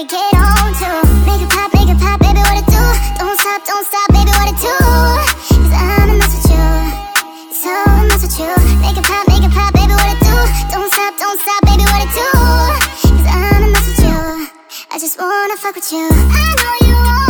baby, get on to Make it pop, make it pop, baby, what it do? Don't stop, don't stop, baby, what it do? Cause I'm a mess with you So I mess with you Make it pop, make it pop, baby, what it do? Don't stop, don't stop, baby, what it do? Cause I'm a mess with you I just wanna fuck with you I know you want